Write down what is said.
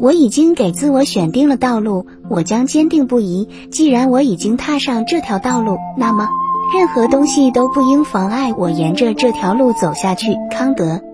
我已经给自我选定了道路我将坚定不移。既然我已经踏上这条道路那么任何东西都不应妨碍我沿着这条路走下去。康德。